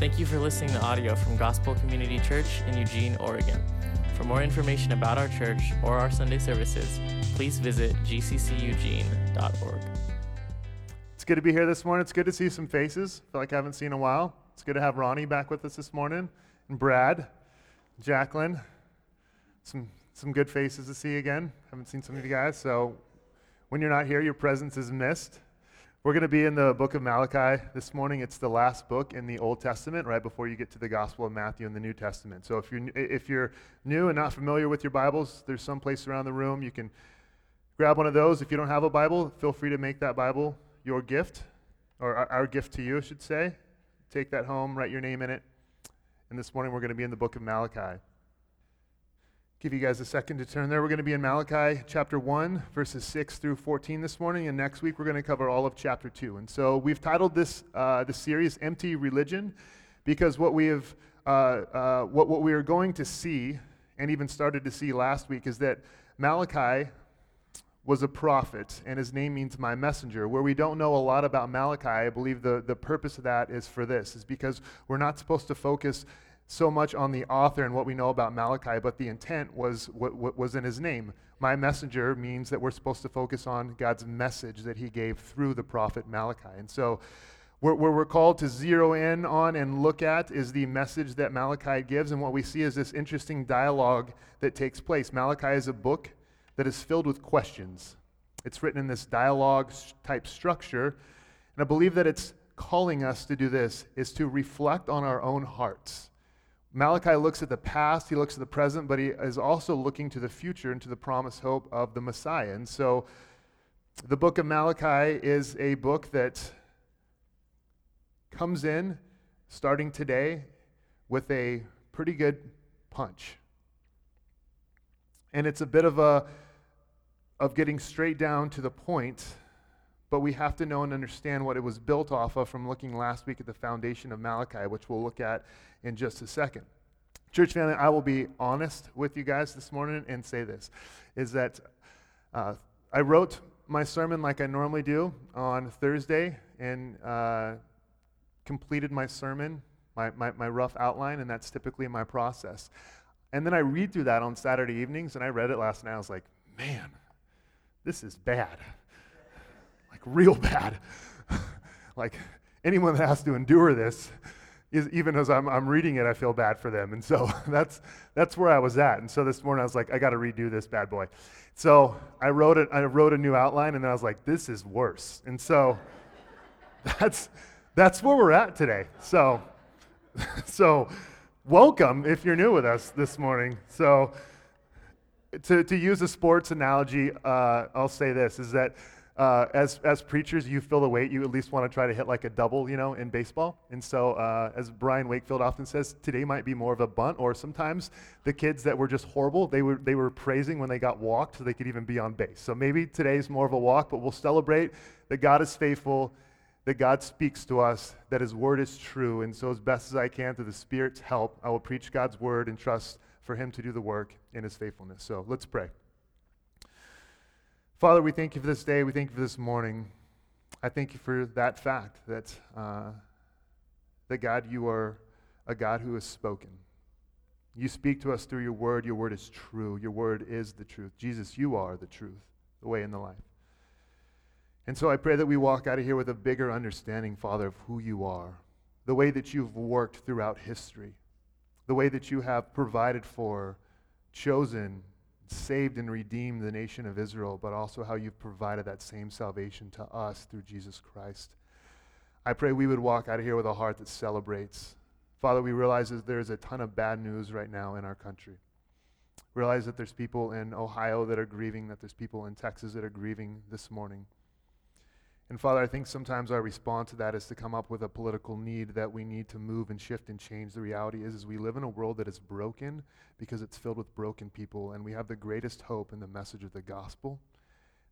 Thank you for listening to audio from Gospel Community Church in Eugene, Oregon. For more information about our church or our Sunday services, please visit gcceugene.org. It's good to be here this morning. It's good to see some faces. I feel like I haven't seen in a while. It's good to have Ronnie back with us this morning, and Brad, Jacqueline. Some some good faces to see again. Haven't seen some of you guys, so when you're not here, your presence is missed. We're going to be in the book of Malachi this morning. It's the last book in the Old Testament, right before you get to the Gospel of Matthew in the New Testament. So if you're, if you're new and not familiar with your Bibles, there's some place around the room you can grab one of those. If you don't have a Bible, feel free to make that Bible your gift, or our, our gift to you, I should say. Take that home, write your name in it. And this morning we're going to be in the book of Malachi give you guys a second to turn there. We're going to be in Malachi chapter 1, verses 6 through 14 this morning, and next week we're going to cover all of chapter 2. And so we've titled this, uh, this series Empty Religion because what we have, uh, uh, what, what we are going to see, and even started to see last week, is that Malachi was a prophet, and his name means my messenger. Where we don't know a lot about Malachi, I believe the, the purpose of that is for this, is because we're not supposed to focus so much on the author and what we know about Malachi, but the intent was what, what, was in his name. My messenger means that we're supposed to focus on God's message that he gave through the prophet Malachi. And so, where, we're called to zero in on and look at is the message that Malachi gives. And what we see is this interesting dialogue that takes place. Malachi is a book that is filled with questions, it's written in this dialogue type structure. And I believe that it's calling us to do this is to reflect on our own hearts Malachi looks at the past, he looks at the present, but he is also looking to the future and to the promised hope of the Messiah. And so the book of Malachi is a book that comes in starting today with a pretty good punch. And it's a bit of a of getting straight down to the point but we have to know and understand what it was built off of from looking last week at the foundation of Malachi, which we'll look at in just a second. Church family, I will be honest with you guys this morning and say this is that uh, I wrote my sermon like I normally do on Thursday and uh, completed my sermon, my, my, my rough outline, and that's typically my process. And then I read through that on Saturday evenings, and I read it last night. I was like, man, this is bad like real bad. like anyone that has to endure this, is, even as I'm, I'm reading it, I feel bad for them. And so that's, that's where I was at. And so this morning I was like, I got to redo this bad boy. So I wrote, it, I wrote a new outline, and then I was like, this is worse. And so that's, that's where we're at today. So, so welcome if you're new with us this morning. So to, to use a sports analogy, uh, I'll say this, is that uh, as, as preachers, you feel the weight, you at least want to try to hit like a double, you know, in baseball. And so, uh, as Brian Wakefield often says, today might be more of a bunt, or sometimes the kids that were just horrible, they were, they were praising when they got walked so they could even be on base. So maybe today's more of a walk, but we'll celebrate that God is faithful, that God speaks to us, that His word is true. And so, as best as I can, through the Spirit's help, I will preach God's word and trust for Him to do the work in His faithfulness. So, let's pray. Father, we thank you for this day. We thank you for this morning. I thank you for that fact that, uh, that God, you are a God who has spoken. You speak to us through your word. Your word is true. Your word is the truth. Jesus, you are the truth, the way, and the life. And so I pray that we walk out of here with a bigger understanding, Father, of who you are, the way that you've worked throughout history, the way that you have provided for, chosen, saved and redeemed the nation of Israel, but also how you've provided that same salvation to us through Jesus Christ. I pray we would walk out of here with a heart that celebrates. Father, we realize that there's a ton of bad news right now in our country. Realize that there's people in Ohio that are grieving, that there's people in Texas that are grieving this morning. And Father, I think sometimes our response to that is to come up with a political need that we need to move and shift and change. The reality is, is we live in a world that is broken because it's filled with broken people, and we have the greatest hope in the message of the gospel.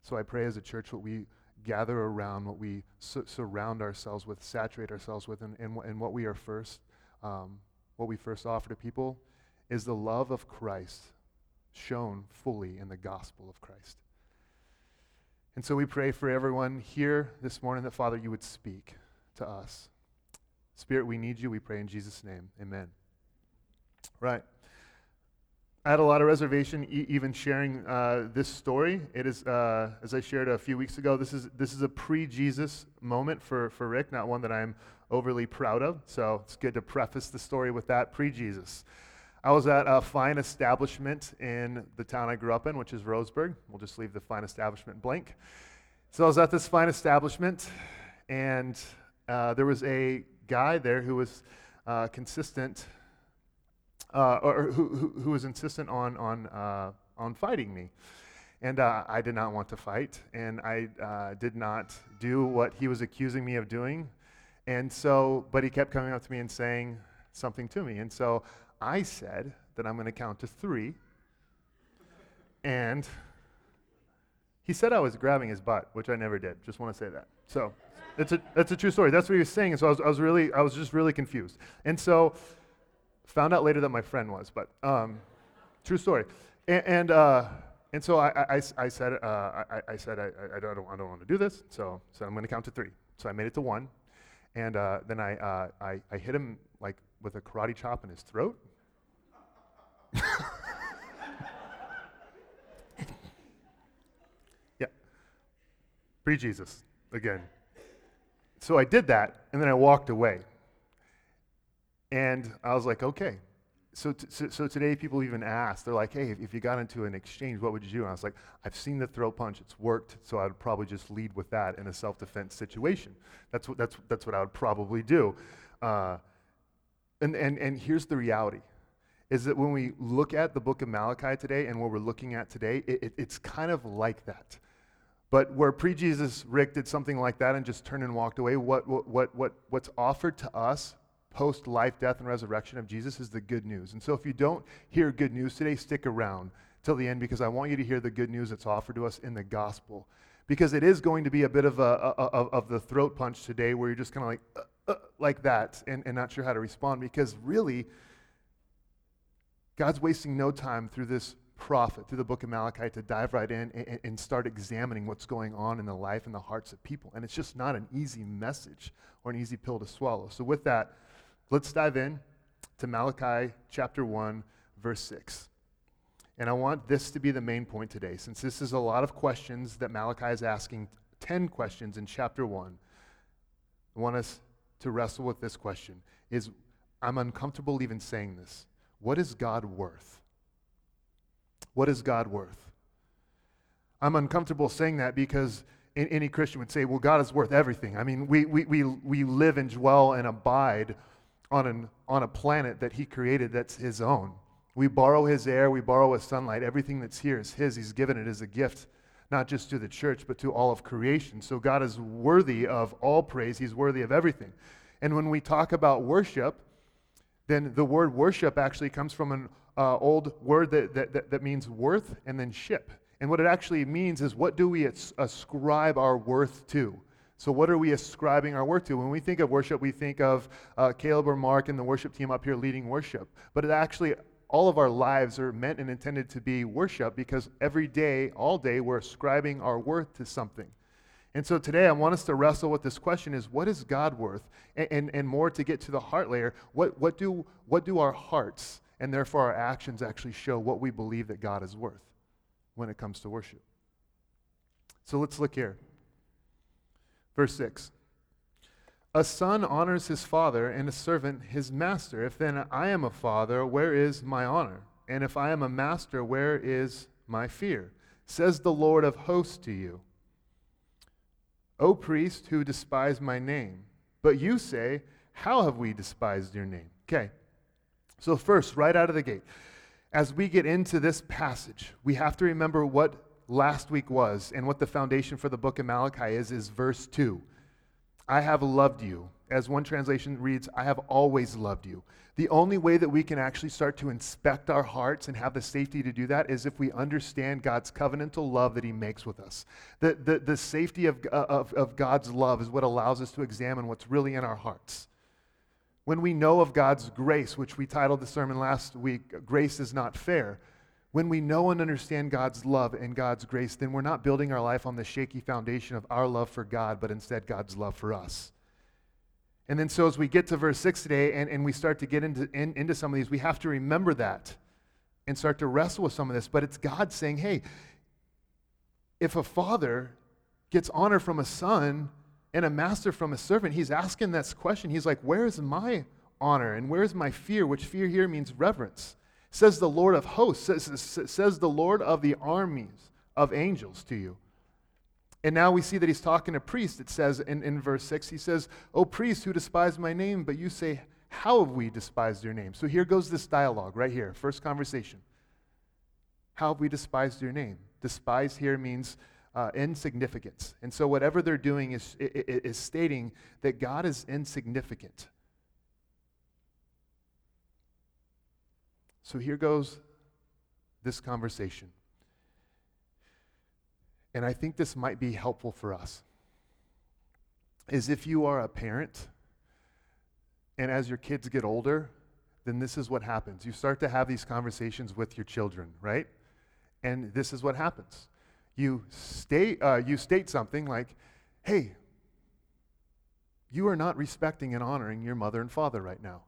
So I pray as a church what we gather around, what we su- surround ourselves with, saturate ourselves with, and, and, and what we are first, um, what we first offer to people is the love of Christ shown fully in the gospel of Christ. And so we pray for everyone here this morning that, Father, you would speak to us. Spirit, we need you. We pray in Jesus' name. Amen. Right. I had a lot of reservation e- even sharing uh, this story. It is, uh, as I shared a few weeks ago, this is, this is a pre Jesus moment for, for Rick, not one that I'm overly proud of. So it's good to preface the story with that pre Jesus. I was at a fine establishment in the town I grew up in, which is Roseburg. We'll just leave the fine establishment blank. So I was at this fine establishment, and uh, there was a guy there who was uh, consistent uh, or who, who, who, was insistent on, on, uh, on fighting me. And uh, I did not want to fight, and I uh, did not do what he was accusing me of doing. And so, but he kept coming up to me and saying something to me. And so I said that I'm going to count to three. And he said I was grabbing his butt, which I never did. Just want to say that. So it's a, that's a true story. That's what he was saying. And so I was, I was really, I was just really confused. And so Found out later that my friend was, but um, true story. And, and, uh, and so I, I, I said, uh, I, I, said I, I, don't, I don't want to do this, so, so I'm going to count to three. So I made it to one, and uh, then I, uh, I, I hit him like with a karate chop in his throat. yeah. Pre Jesus, again. So I did that, and then I walked away. And I was like, okay. So, t- so, so, today people even ask, they're like, hey, if, if, you got into an exchange, what would you do? And I was like, I've seen the throat punch, it's worked, so I would probably just lead with that in a self defense situation. That's what, that's, that's what I would probably do. Uh, and, and, and here's the reality is that when we look at the book of Malachi today and what we're looking at today, it, it, it's kind of like that. But where pre Jesus Rick did something like that and just turned and walked away, what, what, what, what's offered to us post life, death, and resurrection of Jesus is the good news. And so if you don't hear good news today, stick around till the end because I want you to hear the good news that's offered to us in the gospel. Because it is going to be a bit of, a, of, of the throat punch today where you're just kind of like, uh, uh, like that and, and not sure how to respond because really, God's wasting no time through this prophet, through the book of Malachi, to dive right in and, and, start examining what's going on in the life and the hearts of people. And it's just not an easy message or an easy pill to swallow. So, with that, Let's dive in to Malachi chapter 1, verse 6. And I want this to be the main point today, since this is a lot of questions that Malachi is asking 10 questions in chapter 1. I want us to wrestle with this question is I'm uncomfortable even saying this. What is God worth? What is God worth? I'm uncomfortable saying that because any Christian would say, well, God is worth everything. I mean, we, we, we, we live and dwell and abide on, an, on a planet that he created that's his own. We borrow his air, we borrow his sunlight. Everything that's here is his. He's given it as a gift, not just to the church, but to all of creation. So God is worthy of all praise, he's worthy of everything. And when we talk about worship, then the word worship actually comes from an uh, old word that, that, that, means worth and then ship. And what it actually means is what do we ascribe our worth to? So, what are we ascribing our worth to? When we think of worship, we think of uh, Caleb or Mark and the worship team up here leading worship. But it actually, all of our lives are meant and intended to be worship because every day, all day, we're ascribing our worth to something. And so today, I want us to wrestle with this question is what is God worth? And, and, and more to get to the heart layer, what, what, do, what do our hearts and therefore our actions actually show what we believe that God is worth when it comes to worship? So let's look here. Verse 6 A son honors his father, and a servant his master. If then I am a father, where is my honor? And if I am a master, where is my fear? Says the Lord of hosts to you. O priest who despise my name. But you say, How have we despised your name? Okay. So, first, right out of the gate, as we get into this passage, we have to remember what last week was and what the foundation for the book of Malachi is, is verse 2. I have loved you. As one translation reads, I have always loved you. The only way that we can actually start to inspect our hearts and have the safety to do that is if we understand God's covenantal love that He makes with us. The, the, the safety of, uh, of, of God's love is what allows us to examine what's really in our hearts. When we know of God's grace, which we titled the sermon last week, Grace is Not Fair, when we know and understand God's love and God's grace, then we're not building our life on the shaky foundation of our love for God, but instead God's love for us. And then, so as we get to verse 6 today and, and we start to get into, in, into some of these, we have to remember that and start to wrestle with some of this. But it's God saying, hey, if a father gets honor from a son and a master from a servant, he's asking this question. He's like, where is my honor and where is my fear? Which fear here means reverence. Says the Lord of hosts, says, says the Lord of the armies of angels to you. And now we see that he's talking to priests. It says in, in verse 6, he says, O priests who despise my name, but you say, How have we despised your name? So here goes this dialogue right here, first conversation. How have we despised your name? Despise here means uh, insignificance. And so whatever they're doing is, is, is stating that God is insignificant. So here goes this conversation. And I think this might be helpful for us. Is if you are a parent, and as your kids get older, then this is what happens. You start to have these conversations with your children, right? And this is what happens. You state, uh, you state something like, hey, you are not respecting and honoring your mother and father right now.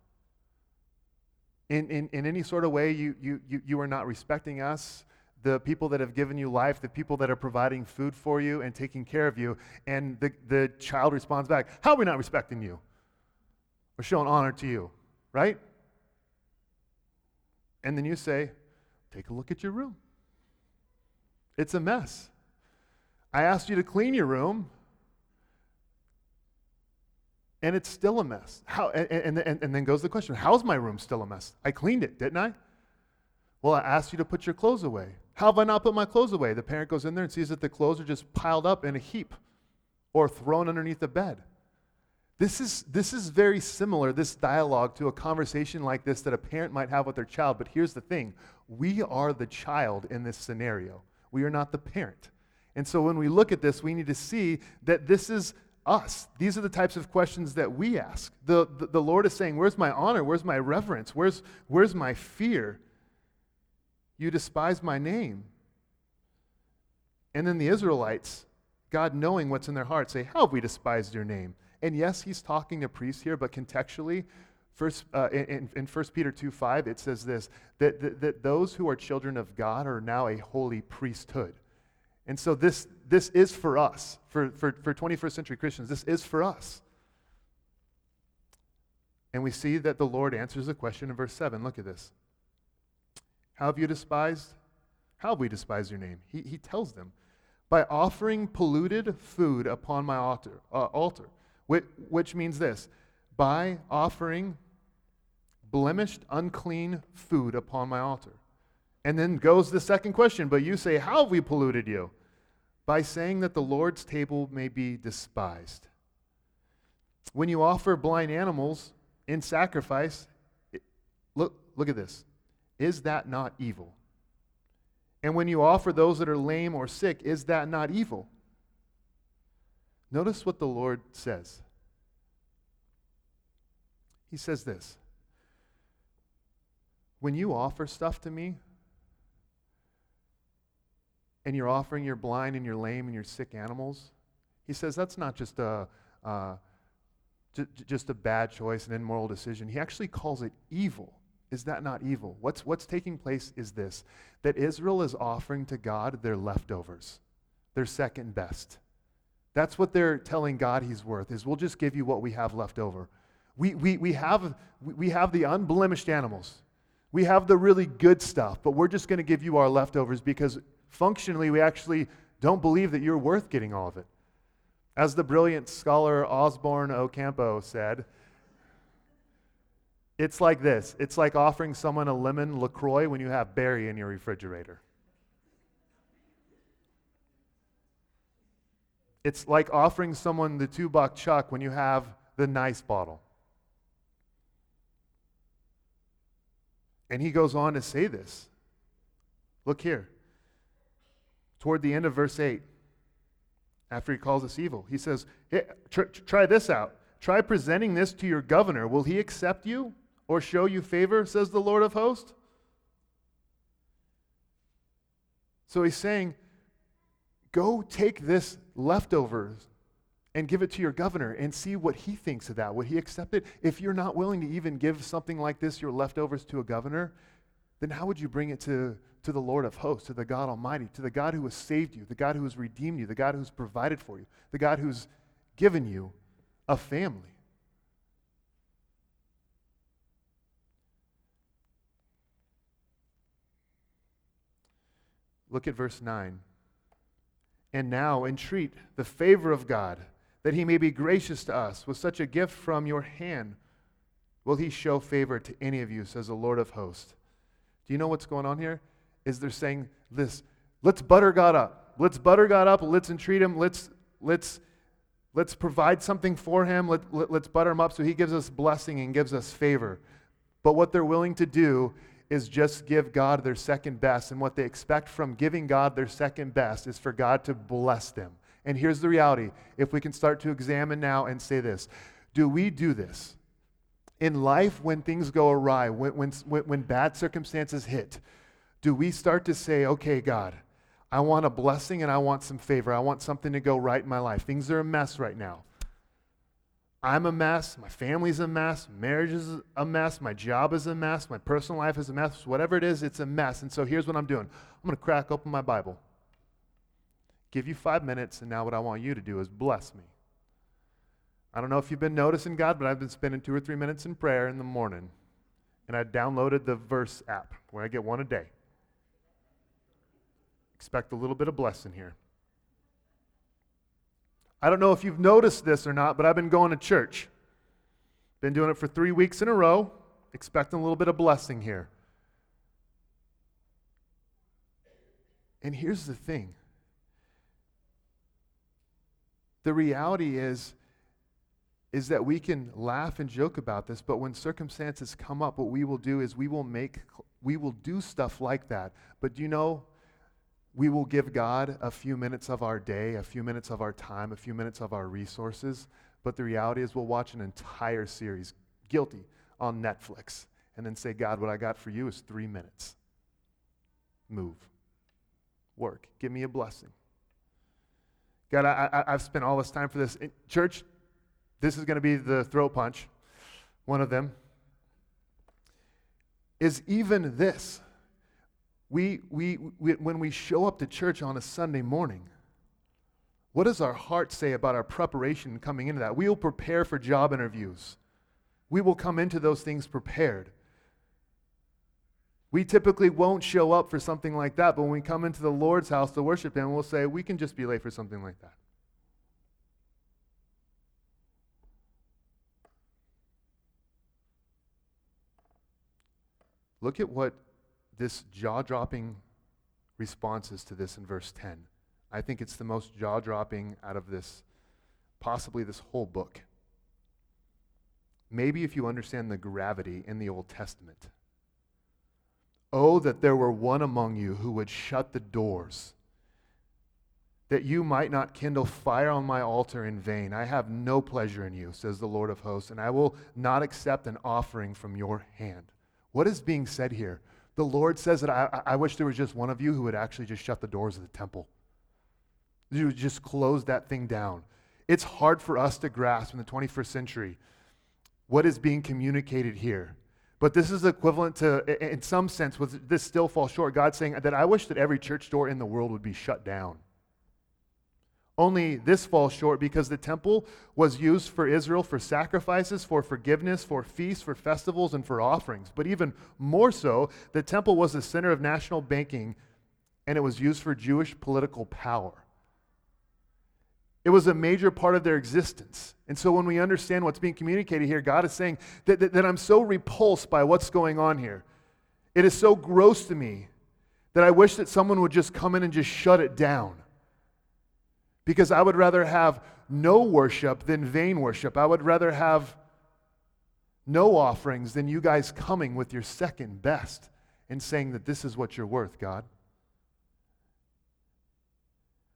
In, in, in any sort of way, you, you, you, you are not respecting us, the people that have given you life, the people that are providing food for you and taking care of you. And the, the child responds back, How are we not respecting you? We're showing honor to you, right? And then you say, Take a look at your room. It's a mess. I asked you to clean your room, and it's still a mess. How, and, and, and then goes the question How's my room still a mess? I cleaned it, didn't I? Well, I asked you to put your clothes away. How have I not put my clothes away? The parent goes in there and sees that the clothes are just piled up in a heap or thrown underneath the bed. This is, this is very similar, this dialogue, to a conversation like this that a parent might have with their child. But here's the thing we are the child in this scenario, we are not the parent. And so when we look at this, we need to see that this is us. These are the types of questions that we ask. The, the, the, Lord is saying, Where's my honor? Where's my reverence? Where's, where's my fear? You despise my name. And then the Israelites, God knowing what's in their heart, say, How have we despised your name? And yes, he's talking to priests here, but contextually, First, uh, in, in 1 Peter 2 5, it says this that, that, that those who are children of God are now a holy priesthood. And so this, this is for us, for, for, for 21st century Christians, this is for us. And we see that the Lord answers the question in verse 7. Look at this. How have you despised? How have we despised your name? He, he tells them, by offering polluted food upon my altar, uh, altar which, which means this by offering blemished, unclean food upon my altar. And then goes the second question, but you say, How have we polluted you? By saying that the Lord's table may be despised. When you offer blind animals in sacrifice, it, look, look at this. Is that not evil? And when you offer those that are lame or sick, is that not evil? Notice what the Lord says. He says this When you offer stuff to me, and you're offering your blind and your lame and your sick animals, he says that's not just a, uh, j- just a bad choice, an immoral decision. He actually calls it evil. Is that not evil? What's, what's taking place is this that Israel is offering to God their leftovers, their second best. That's what they're telling God he's worth, is we'll just give you what we have left over. We, we, we, have, we have the unblemished animals. We have the really good stuff, but we're just going to give you our leftovers because functionally we actually don't believe that you're worth getting all of it. As the brilliant scholar Osborne Ocampo said, it's like this it's like offering someone a lemon LaCroix when you have berry in your refrigerator. It's like offering someone the two buck chuck when you have the nice bottle. And he goes on to say this. Look here. Toward the end of verse 8, after he calls us evil, he says, hey, try, try this out. Try presenting this to your governor. Will he accept you or show you favor, says the Lord of hosts? So he's saying, go take this leftovers and give it to your governor and see what he thinks of that. Would he accept it? If you're not willing to even give something like this, your leftovers, to a governor, then how would you bring it to, to the Lord of hosts, to the God Almighty, to the God who has saved you, the God who has redeemed you, the God who's provided for you, the God who's given you a family? Look at verse 9. And now entreat the favor of God that he may be gracious to us. With such a gift from your hand, will he show favor to any of you, says the Lord of hosts. Do you know what's going on here? Is they're saying this, let's butter God up. Let's butter God up. Let's entreat him. Let's, let's, let's provide something for him. Let, let, let's butter him up so he gives us blessing and gives us favor. But what they're willing to do is just give God their second best. And what they expect from giving God their second best is for God to bless them. And here's the reality if we can start to examine now and say this do we do this? In life, when things go awry, when, when, when bad circumstances hit, do we start to say, okay, God, I want a blessing and I want some favor. I want something to go right in my life. Things are a mess right now. I'm a mess. My family's a mess. Marriage is a mess. My job is a mess. My personal life is a mess. Whatever it is, it's a mess. And so here's what I'm doing I'm going to crack open my Bible give you five minutes, and now what I want you to do is bless me. I don't know if you've been noticing God, but I've been spending two or three minutes in prayer in the morning. And I downloaded the verse app where I get one a day. Expect a little bit of blessing here. I don't know if you've noticed this or not, but I've been going to church. Been doing it for three weeks in a row, expecting a little bit of blessing here. And here's the thing the reality is, is that we can laugh and joke about this, but when circumstances come up, what we will do is we will make, we will do stuff like that. But do you know, we will give God a few minutes of our day, a few minutes of our time, a few minutes of our resources. But the reality is, we'll watch an entire series, Guilty, on Netflix, and then say, God, what I got for you is three minutes. Move. Work. Give me a blessing. God, I, I, have spent all this time for this. Church, this is going to be the throat punch, one of them. Is even this. We, we, we, when we show up to church on a Sunday morning, what does our heart say about our preparation coming into that? We will prepare for job interviews. We will come into those things prepared. We typically won't show up for something like that, but when we come into the Lord's house to worship Him, we'll say, we can just be late for something like that. Look at what this jaw dropping response is to this in verse 10. I think it's the most jaw dropping out of this, possibly this whole book. Maybe if you understand the gravity in the Old Testament Oh, that there were one among you who would shut the doors, that you might not kindle fire on my altar in vain. I have no pleasure in you, says the Lord of hosts, and I will not accept an offering from your hand. What is being said here? The Lord says that I, I wish there was just one of you who would actually just shut the doors of the temple. You would just close that thing down. It's hard for us to grasp in the 21st century what is being communicated here. But this is equivalent to, in some sense, was this still falls short? God saying that I wish that every church door in the world would be shut down. Only this falls short because the temple was used for Israel for sacrifices, for forgiveness, for feasts, for festivals, and for offerings. But even more so, the temple was the center of national banking and it was used for Jewish political power. It was a major part of their existence. And so when we understand what's being communicated here, God is saying that, that, that, I'm so repulsed by what's going on here. It is so gross to me that I wish that someone would just come in and just shut it down. Because I would rather have no worship than vain worship. I would rather have no offerings than you guys coming with your second best and saying that this is what you're worth, God.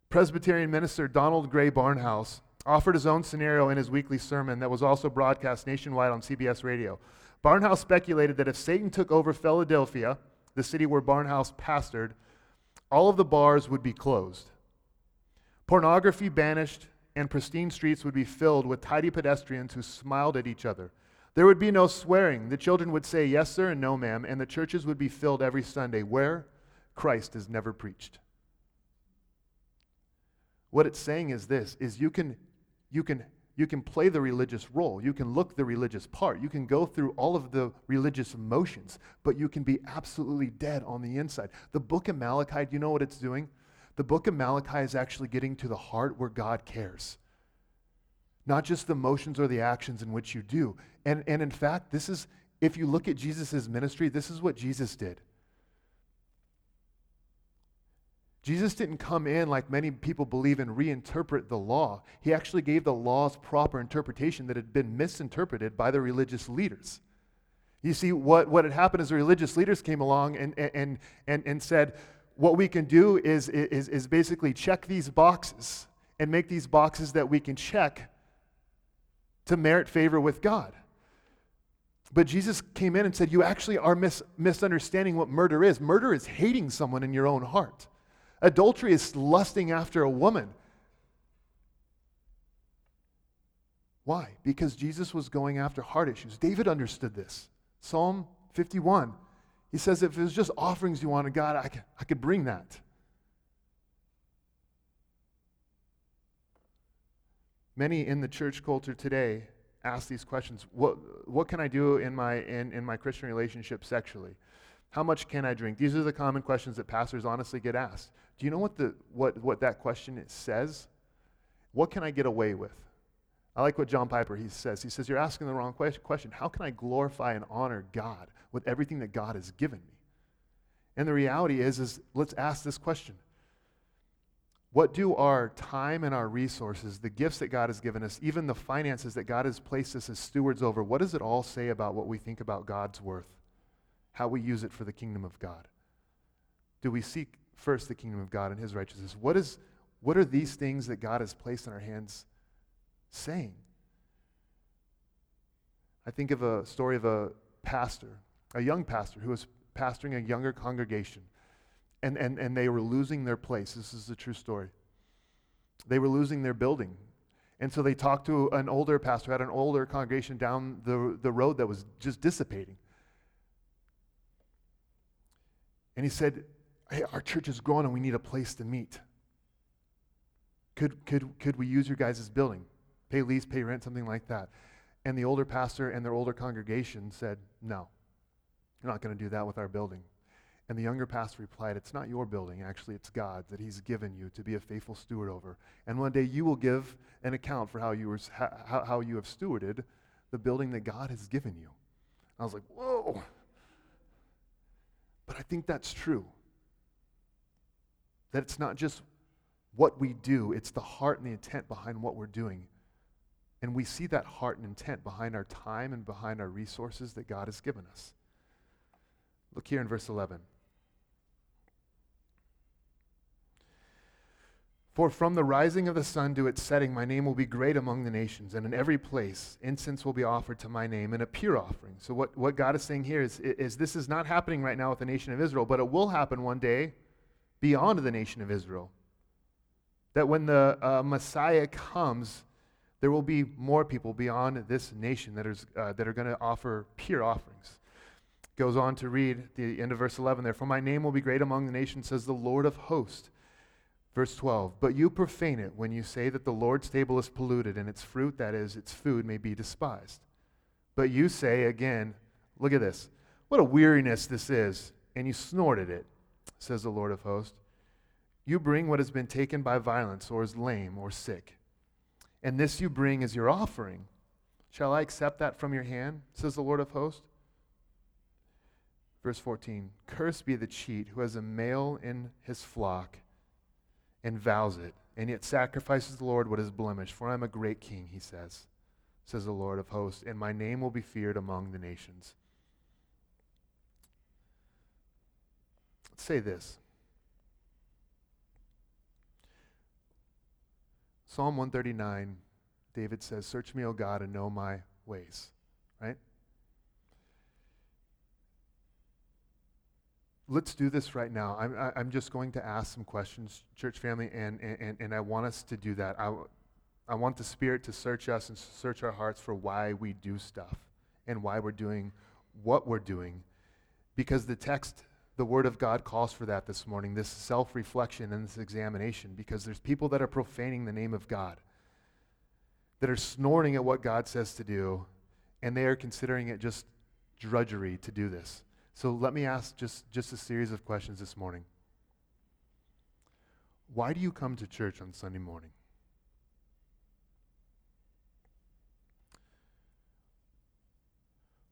Presbyterian minister Donald Grey Barnhouse offered his own scenario in his weekly sermon that was also broadcast nationwide on CBS radio. Barnhouse speculated that if Satan took over Philadelphia, the city where Barnhouse pastored, all of the bars would be closed, pornography banished, and pristine streets would be filled with tidy pedestrians who smiled at each other. There would be no swearing. The children would say, Yes, sir, and no, ma'am, and the churches would be filled every Sunday where Christ is never preached. What it's saying is this is you can you can you can play the religious role. You can look the religious part. You can go through all of the religious emotions, but you can be absolutely dead on the inside. The book of Malachi, do you know what it's doing? The book of Malachi is actually getting to the heart where God cares. Not just the motions or the actions in which you do. And, and in fact, this is, if you look at Jesus' ministry, this is what Jesus did. Jesus didn't come in like many people believe and reinterpret the law. He actually gave the law's proper interpretation that had been misinterpreted by the religious leaders. You see, what, what had happened is the religious leaders came along and, and, and, and said, what we can do is, is, is basically check these boxes and make these boxes that we can check to merit favor with God. But Jesus came in and said, You actually are mis- misunderstanding what murder is. Murder is hating someone in your own heart. Adultery is lusting after a woman. Why? Because Jesus was going after heart issues. David understood this. Psalm 51. He says, if it was just offerings you wanted, God, I could, I could bring that. Many in the church culture today ask these questions. What, what can I do in my, in, in my Christian relationship sexually? How much can I drink? These are the common questions that pastors honestly get asked. Do you know what, the, what, what that question says? What can I get away with? I like what John Piper he says. He says, You're asking the wrong question. How can I glorify and honor God with everything that God has given me? And the reality is, is let's ask this question. What do our time and our resources, the gifts that God has given us, even the finances that God has placed us as stewards over, what does it all say about what we think about God's worth? How we use it for the kingdom of God? Do we seek first the kingdom of God and his righteousness. What, is, what are these things that God has placed in our hands saying? I think of a story of a pastor, a young pastor who was pastoring a younger congregation, and, and, and they were losing their place. This is a true story. They were losing their building. And so they talked to an older pastor, had an older congregation down the, the road that was just dissipating. And he said, hey, our church is growing and we need a place to meet. Could, could, could we use your guys' building? Pay lease, pay rent, something like that. And the older pastor and their older congregation said, no, you're not going to do that with our building. And the younger pastor replied, It's not your building. Actually, it's God's that He's given you to be a faithful steward over. And one day you will give an account for how you, were, how, how you have stewarded the building that God has given you. I was like, Whoa. But I think that's true. That it's not just what we do, it's the heart and the intent behind what we're doing. And we see that heart and intent behind our time and behind our resources that God has given us. Look here in verse 11. For from the rising of the sun to its setting, my name will be great among the nations, and in every place incense will be offered to my name in a pure offering. So, what, what God is saying here is, is this is not happening right now with the nation of Israel, but it will happen one day beyond the nation of Israel. That when the uh, Messiah comes, there will be more people beyond this nation that, is, uh, that are going to offer pure offerings. Goes on to read the end of verse 11 there. For my name will be great among the nations, says the Lord of hosts. Verse 12. But you profane it when you say that the Lord's table is polluted and its fruit, that is, its food, may be despised. But you say again, look at this. What a weariness this is. And you snorted it says the Lord of hosts. You bring what has been taken by violence, or is lame, or sick. And this you bring as your offering. Shall I accept that from your hand? says the Lord of hosts. Verse 14 Cursed be the cheat who has a male in his flock and vows it, and yet sacrifices the Lord what is blemished. For I am a great king, he says, says the Lord of hosts, and my name will be feared among the nations. Let's say this Psalm 139, David says, Search me, O God, and know my ways. Right? Let's do this right now. I'm, I'm just going to ask some questions, church family, and, and, and I want us to do that. I, I want the Spirit to search us and search our hearts for why we do stuff and why we're doing what we're doing. Because the text, the Word of God calls for that this morning, this self reflection and this examination, because there's people that are profaning the name of God, that are snorting at what God says to do, and they are considering it just drudgery to do this. So let me ask just, just a series of questions this morning. Why do you come to church on Sunday morning?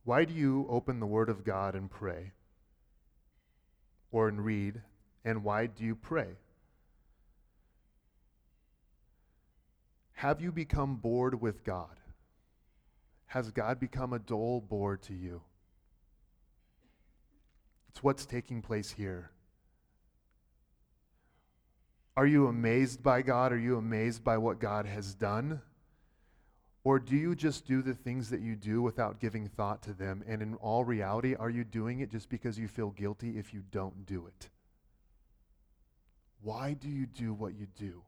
Why do you open the Word of God and pray? Or and read? And why do you pray? Have you become bored with God? Has God become a dull bore to you? It's what's taking place here. Are you amazed by God? Are you amazed by what God has done? Or do you just do the things that you do without giving thought to them? And in all reality, are you doing it just because you feel guilty if you don't do it? Why do you do what you do?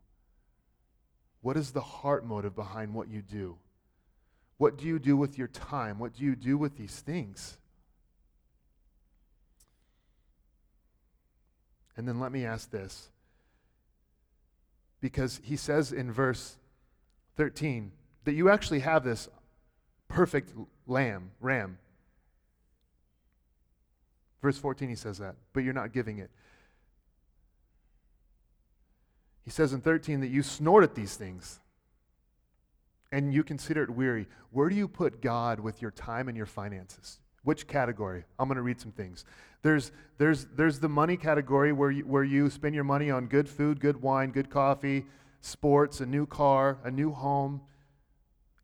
What is the heart motive behind what you do? What do you do with your time? What do you do with these things? And then let me ask this. Because he says in verse 13, that you actually have this perfect lamb, ram. Verse 14, he says that, but you're not giving it. He says in 13 that you snort at these things and you consider it weary. Where do you put God with your time and your finances? Which category? I'm going to read some things. There's, there's, there's the money category where you, where you spend your money on good food, good wine, good coffee, sports, a new car, a new home.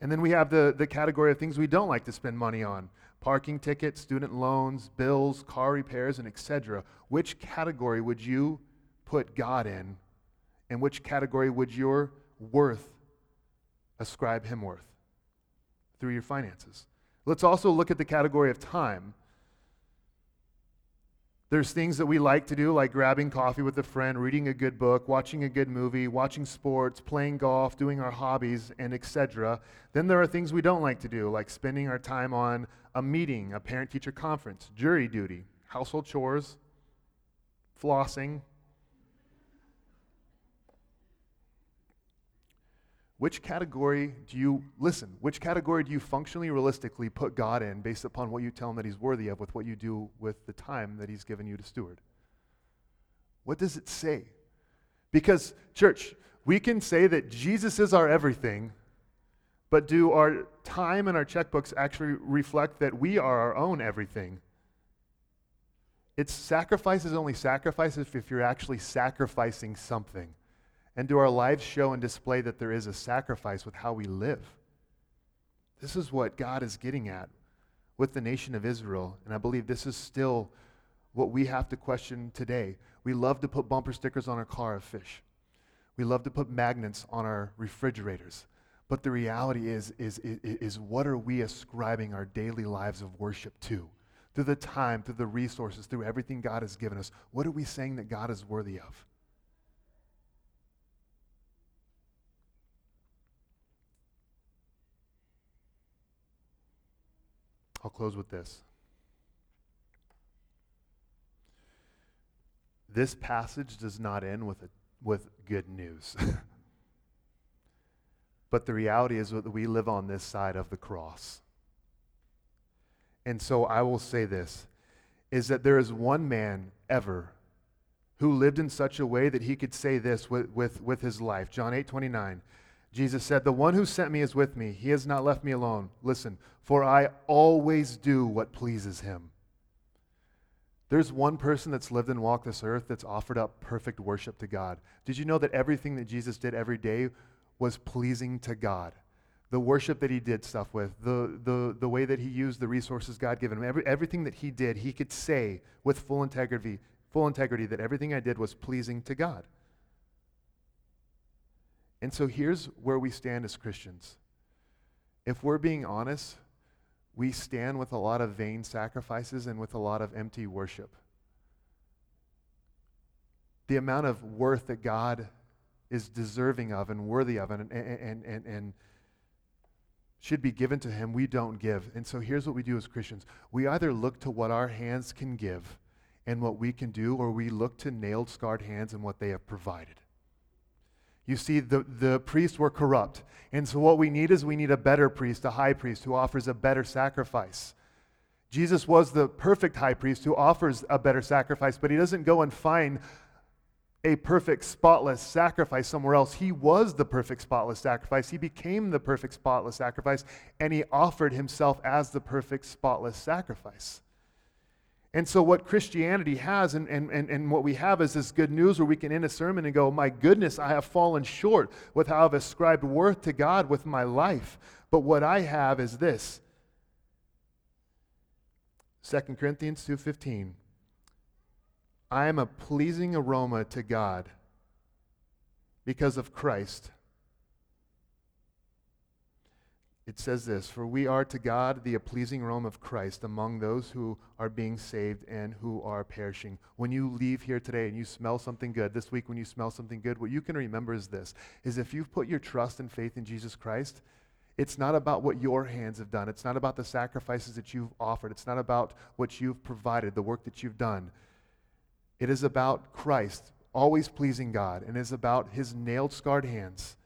And then we have the, the category of things we don't like to spend money on parking tickets, student loans, bills, car repairs, and etc. Which category would you put God in? And which category would your worth ascribe him worth through your finances? Let's also look at the category of time. There's things that we like to do, like grabbing coffee with a friend, reading a good book, watching a good movie, watching sports, playing golf, doing our hobbies, and etc. Then there are things we don't like to do, like spending our time on a meeting, a parent teacher conference, jury duty, household chores, flossing, Which category do you, listen, which category do you functionally, realistically put God in based upon what you tell him that he's worthy of with what you do with the time that he's given you to steward? What does it say? Because, church, we can say that Jesus is our everything, but do our time and our checkbooks actually reflect that we are our own everything? It's sacrifice is only sacrifice if you're actually sacrificing something. And do our lives show and display that there is a sacrifice with how we live? This is what God is getting at with the nation of Israel. And I believe this is still what we have to question today. We love to put bumper stickers on our car of fish. We love to put magnets on our refrigerators. But the reality is, is, is, is what are we ascribing our daily lives of worship to? Through the time, through the resources, through everything God has given us, what are we saying that God is worthy of? I'll close with this. This passage does not end with, a, with good news. but the reality is that we live on this side of the cross. And so I will say this is that there is one man ever who lived in such a way that he could say this with, with, with his life. John 8 29. Jesus said, The one who sent me is with me. He has not left me alone. Listen, for I always do what pleases him. There's one person that's lived and walked this earth that's offered up perfect worship to God. Did you know that everything that Jesus did every day was pleasing to God? The worship that he did stuff with, the, the, the way that he used the resources God given him, every, everything that he did, he could say with full integrity, full integrity that everything I did was pleasing to God. And so here's where we stand as Christians. If we're being honest, we stand with a lot of vain sacrifices and with a lot of empty worship. The amount of worth that God is deserving of and worthy of and, and, and, and, should be given to him, we don't give. And so here's what we do as Christians we either look to what our hands can give and what we can do, or we look to nailed, scarred hands and what they have provided. You see, the, the priests were corrupt. And so what we need is we need a better priest, a high priest who offers a better sacrifice. Jesus was the perfect high priest who offers a better sacrifice, but he doesn't go and find a perfect, spotless sacrifice somewhere else. He was the perfect, spotless sacrifice. He became the perfect, spotless sacrifice, and he offered himself as the perfect, spotless sacrifice. And so, what Christianity has, and, and, and, and what we have, is this good news where we can end a sermon and go, My goodness, I have fallen short with how I've ascribed worth to God with my life. But what I have is this 2 Corinthians 2:15 I am a pleasing aroma to God because of Christ. It says this For we are to God the pleasing aroma of Christ among those who are being saved and who are perishing. When you leave here today and you smell something good, this week when you smell something good, what you can remember is this is if you've put your trust and faith in Jesus Christ, it's not about what your hands have done. It's not about the sacrifices that you've offered. It's not about what you've provided, the work that you've done. It is about Christ, always pleasing God, and it is about his nailed, scarred hands.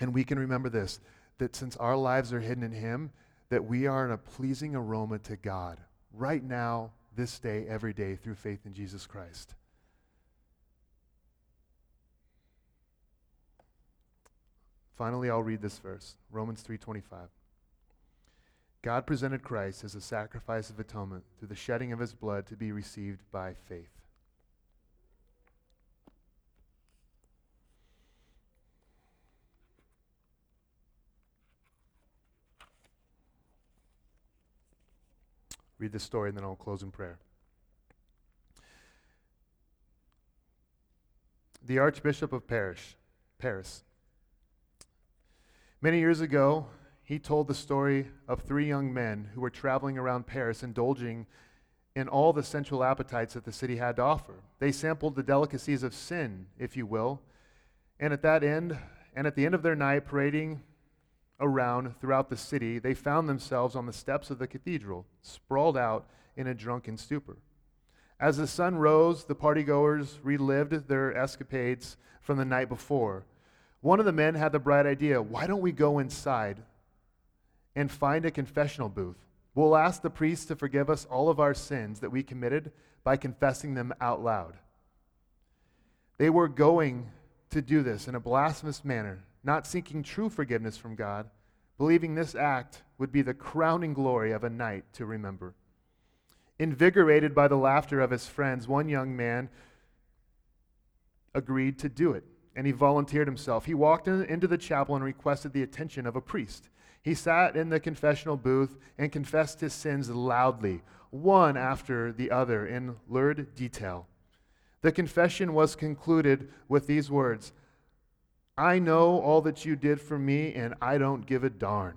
And we can remember this that since our lives are hidden in him, that we are in a pleasing aroma to God right now, this day, every day, through faith in Jesus Christ. Finally, I'll read this verse, Romans 3:25. God presented Christ as a sacrifice of atonement through the shedding of his blood to be received by faith. Read the story and then I'll close in prayer. The Archbishop of Paris, Paris. Many years ago, he told the story of three young men who were traveling around Paris, indulging in all the sensual appetites that the city had to offer. They sampled the delicacies of sin, if you will, and at that end, and at the end of their night, parading around throughout the city, they found themselves on the steps of the cathedral, sprawled out in a drunken stupor. As the sun rose, the partygoers relived their escapades from the night before. One of the men had the bright idea why don't we go inside and find a confessional booth. We'll ask the priest to forgive us all of our sins that we committed by confessing them out loud. They were going to do this in a blasphemous manner, not seeking true forgiveness from God, believing this act would be the crowning glory of a night to remember. Invigorated by the laughter of his friends, one young man agreed to do it, and he volunteered himself. He walked in, into the chapel and requested the attention of a priest. He sat in the confessional booth and confessed his sins loudly, one after the other, in lurid detail. The confession was concluded with these words I know all that you did for me, and I don't give a darn.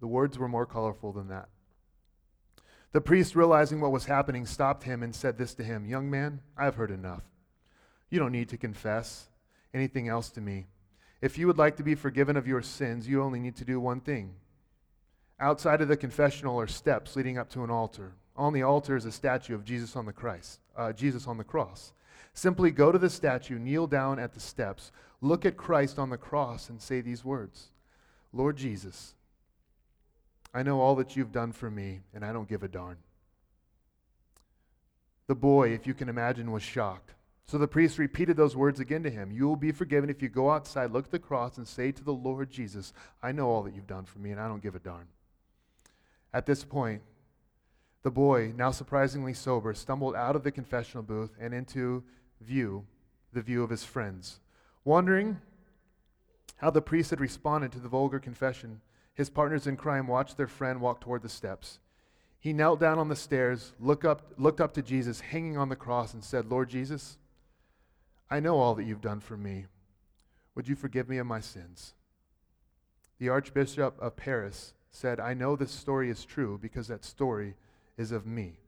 The words were more colorful than that. The priest, realizing what was happening, stopped him and said this to him Young man, I've heard enough. You don't need to confess anything else to me. If you would like to be forgiven of your sins, you only need to do one thing. Outside of the confessional are steps leading up to an altar. On the altar is a statue of Jesus on the Christ, uh, Jesus on the cross. Simply go to the statue, kneel down at the steps, look at Christ on the cross, and say these words Lord Jesus, I know all that you've done for me, and I don't give a darn. The boy, if you can imagine, was shocked. So the priest repeated those words again to him You will be forgiven if you go outside, look at the cross, and say to the Lord Jesus, I know all that you've done for me, and I don't give a darn. At this point, the boy, now surprisingly sober, stumbled out of the confessional booth and into view, the view of his friends. Wondering how the priest had responded to the vulgar confession, his partners in crime watched their friend walk toward the steps. He knelt down on the stairs, looked up, looked up to Jesus hanging on the cross, and said, Lord Jesus, I know all that you've done for me. Would you forgive me of my sins? The Archbishop of Paris said, I know this story is true because that story is of me.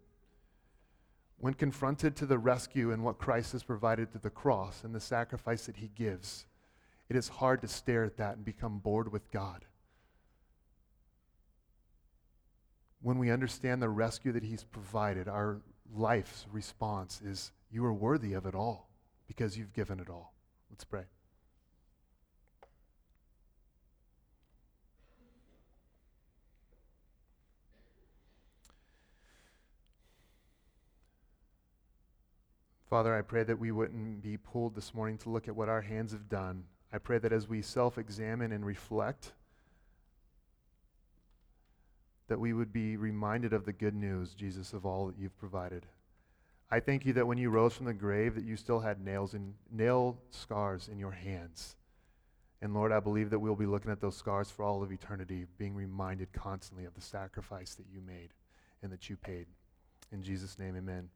when confronted to the rescue and what Christ has provided through the cross and the sacrifice that he gives, it is hard to stare at that and become bored with God. When we understand the rescue that he's provided, our life's response is, You are worthy of it all because you've given it all. Let's pray. Father, I pray that we wouldn't be pulled this morning to look at what our hands have done. I pray that as we self examine and reflect, that we would be reminded of the good news, Jesus, of all that you've provided. I thank you that when you rose from the grave, that you still had nails and nail scars in your hands. And Lord, I believe that we'll be looking at those scars for all of eternity, being reminded constantly of the sacrifice that you made and that you paid. In Jesus' name, amen.